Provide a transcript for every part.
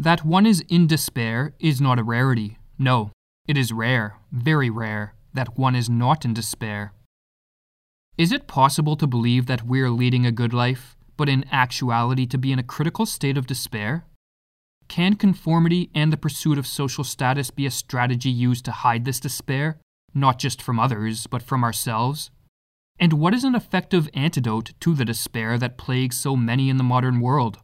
That one is in despair is not a rarity. No, it is rare, very rare, that one is not in despair. Is it possible to believe that we're leading a good life, but in actuality to be in a critical state of despair? Can conformity and the pursuit of social status be a strategy used to hide this despair, not just from others, but from ourselves? And what is an effective antidote to the despair that plagues so many in the modern world?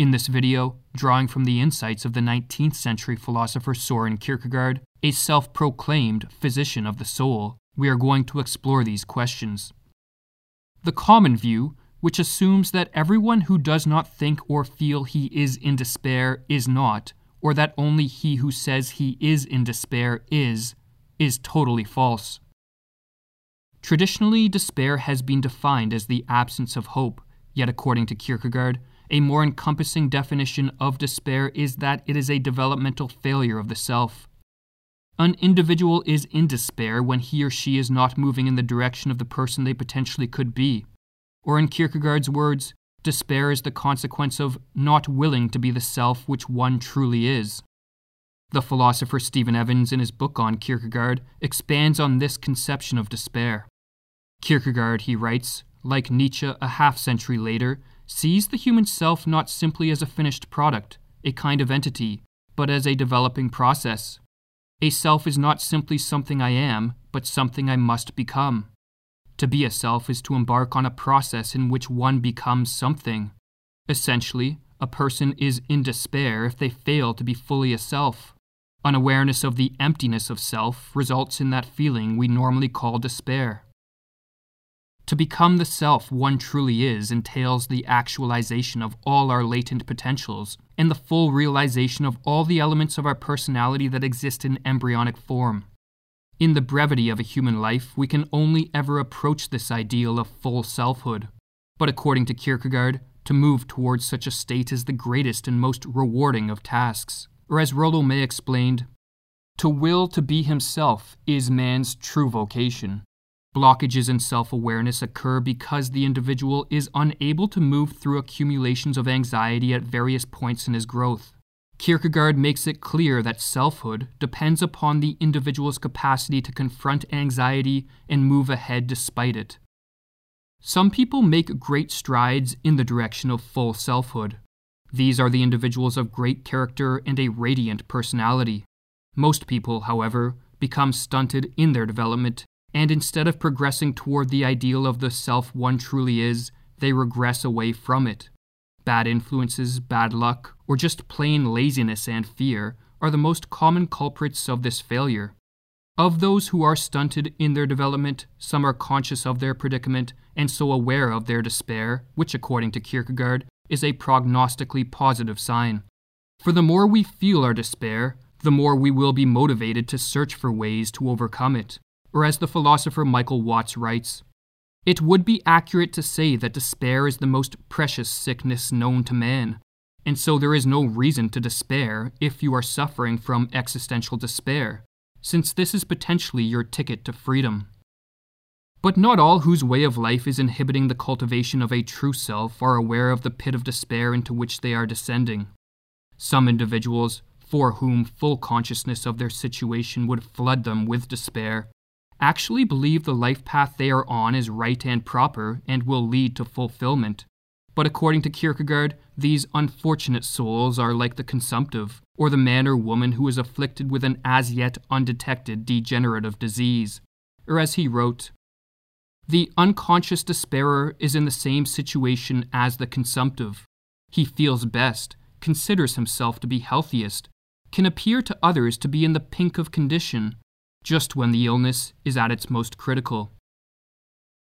In this video, drawing from the insights of the 19th century philosopher Soren Kierkegaard, a self proclaimed physician of the soul, we are going to explore these questions. The common view, which assumes that everyone who does not think or feel he is in despair is not, or that only he who says he is in despair is, is totally false. Traditionally, despair has been defined as the absence of hope, yet, according to Kierkegaard, a more encompassing definition of despair is that it is a developmental failure of the self. An individual is in despair when he or she is not moving in the direction of the person they potentially could be. Or, in Kierkegaard's words, despair is the consequence of not willing to be the self which one truly is. The philosopher Stephen Evans, in his book on Kierkegaard, expands on this conception of despair. Kierkegaard, he writes, like Nietzsche a half century later, sees the human self not simply as a finished product, a kind of entity, but as a developing process. A self is not simply something I am, but something I must become. To be a self is to embark on a process in which one becomes something. Essentially, a person is in despair if they fail to be fully a self. An awareness of the emptiness of self results in that feeling we normally call despair. Become the self one truly is entails the actualization of all our latent potentials and the full realization of all the elements of our personality that exist in embryonic form. In the brevity of a human life, we can only ever approach this ideal of full selfhood. But according to Kierkegaard, to move towards such a state is the greatest and most rewarding of tasks. Or as Rollo May explained, to will to be himself is man's true vocation. Blockages in self awareness occur because the individual is unable to move through accumulations of anxiety at various points in his growth. Kierkegaard makes it clear that selfhood depends upon the individual's capacity to confront anxiety and move ahead despite it. Some people make great strides in the direction of full selfhood. These are the individuals of great character and a radiant personality. Most people, however, become stunted in their development and instead of progressing toward the ideal of the self one truly is, they regress away from it. Bad influences, bad luck, or just plain laziness and fear are the most common culprits of this failure. Of those who are stunted in their development, some are conscious of their predicament and so aware of their despair, which, according to Kierkegaard, is a prognostically positive sign. For the more we feel our despair, the more we will be motivated to search for ways to overcome it or as the philosopher Michael Watts writes, it would be accurate to say that despair is the most precious sickness known to man, and so there is no reason to despair if you are suffering from existential despair, since this is potentially your ticket to freedom. But not all whose way of life is inhibiting the cultivation of a true self are aware of the pit of despair into which they are descending. Some individuals, for whom full consciousness of their situation would flood them with despair, actually believe the life path they are on is right and proper and will lead to fulfillment. But according to Kierkegaard, these unfortunate souls are like the consumptive, or the man or woman who is afflicted with an as yet undetected degenerative disease. Or as he wrote, the unconscious despairer is in the same situation as the consumptive. He feels best, considers himself to be healthiest, can appear to others to be in the pink of condition, just when the illness is at its most critical.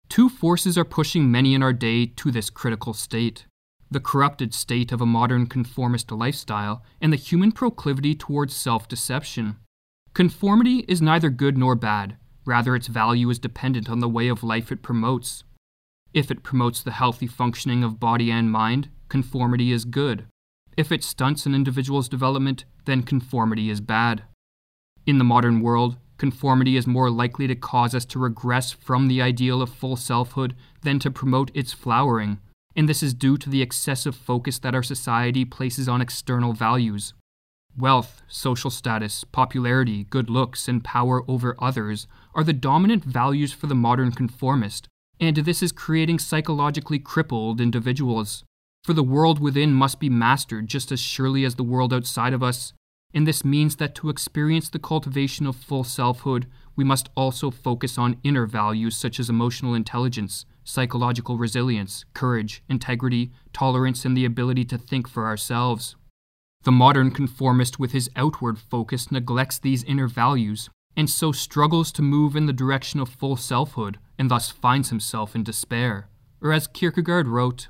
Two forces are pushing many in our day to this critical state the corrupted state of a modern conformist lifestyle and the human proclivity towards self deception. Conformity is neither good nor bad, rather, its value is dependent on the way of life it promotes. If it promotes the healthy functioning of body and mind, conformity is good. If it stunts an individual's development, then conformity is bad. In the modern world, Conformity is more likely to cause us to regress from the ideal of full selfhood than to promote its flowering, and this is due to the excessive focus that our society places on external values, Wealth, social status, popularity, good looks, and power over others are the dominant values for the modern conformist, and this is creating psychologically crippled individuals. For the world within must be mastered just as surely as the world outside of us, and this means that to experience the cultivation of full selfhood, we must also focus on inner values such as emotional intelligence, psychological resilience, courage, integrity, tolerance, and the ability to think for ourselves. The modern conformist, with his outward focus, neglects these inner values, and so struggles to move in the direction of full selfhood, and thus finds himself in despair. Or, as Kierkegaard wrote,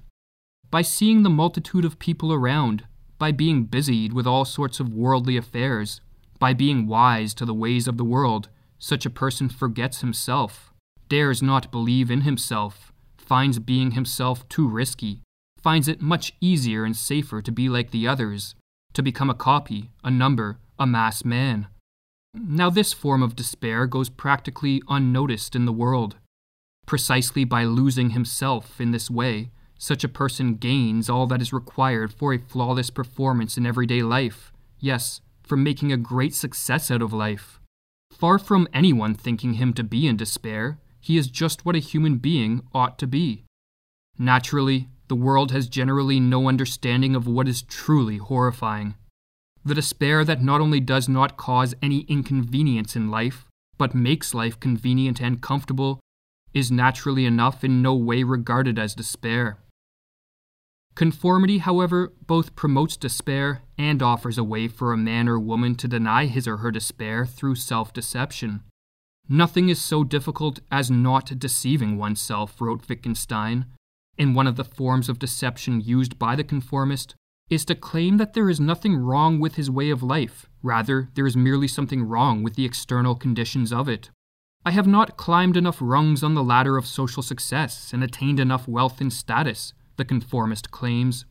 by seeing the multitude of people around, by being busied with all sorts of worldly affairs, by being wise to the ways of the world, such a person forgets himself, dares not believe in himself, finds being himself too risky, finds it much easier and safer to be like the others, to become a copy, a number, a mass man. Now, this form of despair goes practically unnoticed in the world. Precisely by losing himself in this way, such a person gains all that is required for a flawless performance in everyday life. Yes, for making a great success out of life. Far from anyone thinking him to be in despair, he is just what a human being ought to be. Naturally, the world has generally no understanding of what is truly horrifying. The despair that not only does not cause any inconvenience in life, but makes life convenient and comfortable, is naturally enough in no way regarded as despair. Conformity, however, both promotes despair and offers a way for a man or woman to deny his or her despair through self deception. Nothing is so difficult as not deceiving oneself, wrote Wittgenstein, and one of the forms of deception used by the conformist is to claim that there is nothing wrong with his way of life, rather, there is merely something wrong with the external conditions of it. I have not climbed enough rungs on the ladder of social success and attained enough wealth and status the conformist claims,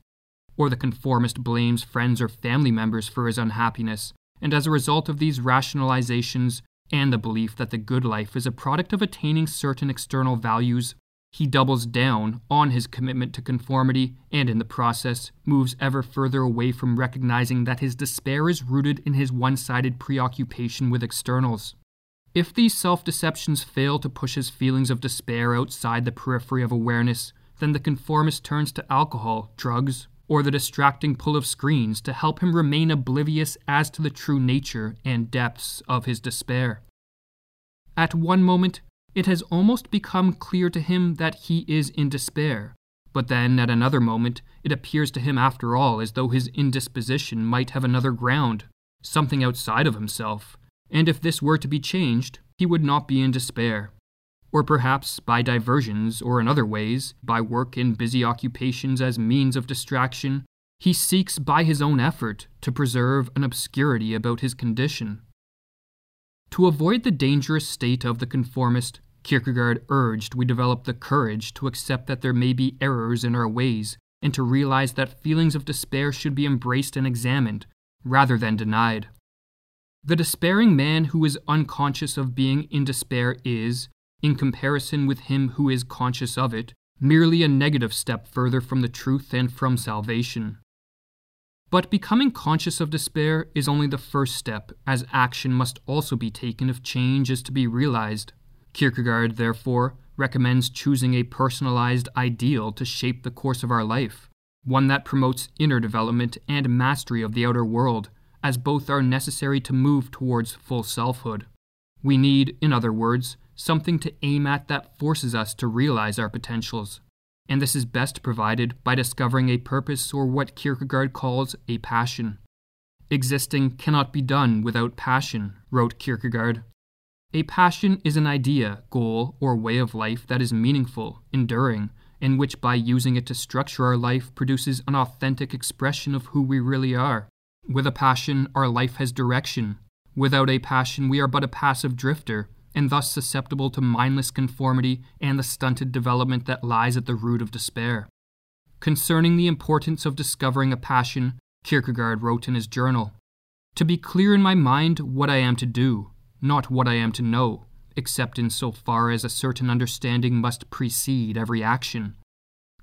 or the conformist blames friends or family members for his unhappiness, and as a result of these rationalizations and the belief that the good life is a product of attaining certain external values, he doubles down on his commitment to conformity and in the process moves ever further away from recognizing that his despair is rooted in his one sided preoccupation with externals. If these self deceptions fail to push his feelings of despair outside the periphery of awareness, then the conformist turns to alcohol, drugs, or the distracting pull of screens to help him remain oblivious as to the true nature and depths of his despair. At one moment, it has almost become clear to him that he is in despair, but then at another moment, it appears to him after all as though his indisposition might have another ground, something outside of himself, and if this were to be changed, he would not be in despair or perhaps by diversions or in other ways, by work and busy occupations as means of distraction, he seeks by his own effort to preserve an obscurity about his condition. To avoid the dangerous state of the conformist, Kierkegaard urged we develop the courage to accept that there may be errors in our ways and to realize that feelings of despair should be embraced and examined, rather than denied. The despairing man who is unconscious of being in despair is, in comparison with him who is conscious of it, merely a negative step further from the truth and from salvation. But becoming conscious of despair is only the first step, as action must also be taken if change is to be realized. Kierkegaard, therefore, recommends choosing a personalized ideal to shape the course of our life, one that promotes inner development and mastery of the outer world, as both are necessary to move towards full selfhood. We need, in other words, something to aim at that forces us to realize our potentials. And this is best provided by discovering a purpose or what Kierkegaard calls a passion. Existing cannot be done without passion, wrote Kierkegaard. A passion is an idea, goal, or way of life that is meaningful, enduring, and which by using it to structure our life produces an authentic expression of who we really are. With a passion, our life has direction. Without a passion, we are but a passive drifter, and thus susceptible to mindless conformity and the stunted development that lies at the root of despair. Concerning the importance of discovering a passion, Kierkegaard wrote in his journal To be clear in my mind what I am to do, not what I am to know, except in so far as a certain understanding must precede every action.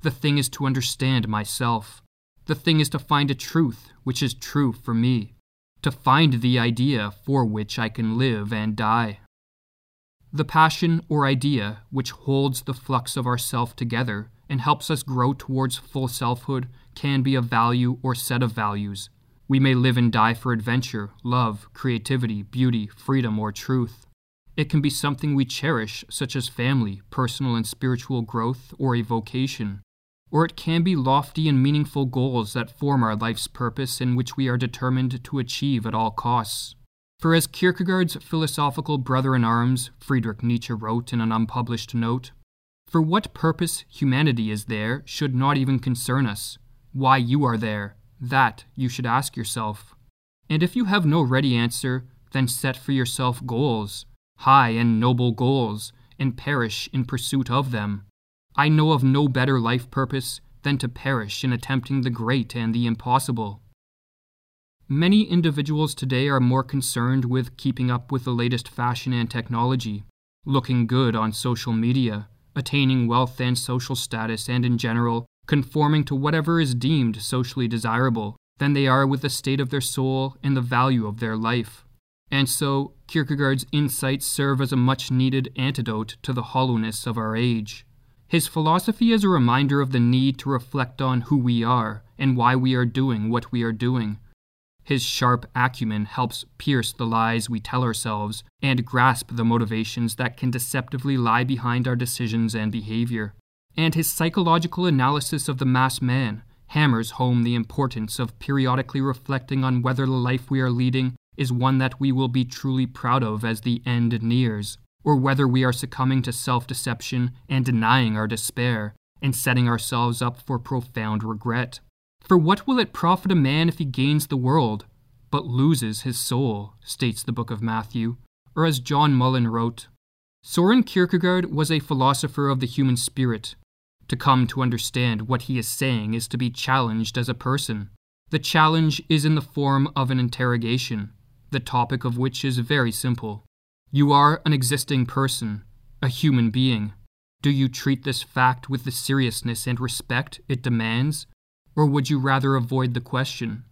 The thing is to understand myself. The thing is to find a truth which is true for me to find the idea for which I can live and die. The passion or idea which holds the flux of our self together and helps us grow towards full selfhood can be a value or set of values. We may live and die for adventure, love, creativity, beauty, freedom, or truth. It can be something we cherish, such as family, personal and spiritual growth, or a vocation. Or it can be lofty and meaningful goals that form our life's purpose and which we are determined to achieve at all costs. For as Kierkegaard's philosophical brother in arms, Friedrich Nietzsche, wrote in an unpublished note, For what purpose humanity is there should not even concern us. Why you are there, that you should ask yourself. And if you have no ready answer, then set for yourself goals high and noble goals, and perish in pursuit of them. I know of no better life purpose than to perish in attempting the great and the impossible. Many individuals today are more concerned with keeping up with the latest fashion and technology, looking good on social media, attaining wealth and social status, and in general, conforming to whatever is deemed socially desirable, than they are with the state of their soul and the value of their life. And so, Kierkegaard's insights serve as a much needed antidote to the hollowness of our age. His philosophy is a reminder of the need to reflect on who we are and why we are doing what we are doing. His sharp acumen helps pierce the lies we tell ourselves and grasp the motivations that can deceptively lie behind our decisions and behavior. And his psychological analysis of the mass man hammers home the importance of periodically reflecting on whether the life we are leading is one that we will be truly proud of as the end nears, or whether we are succumbing to self deception and denying our despair, and setting ourselves up for profound regret. For what will it profit a man if he gains the world, but loses his soul, states the book of Matthew, or as John Mullen wrote Soren Kierkegaard was a philosopher of the human spirit. To come to understand what he is saying is to be challenged as a person. The challenge is in the form of an interrogation the topic of which is very simple. You are an existing person, a human being. Do you treat this fact with the seriousness and respect it demands, or would you rather avoid the question?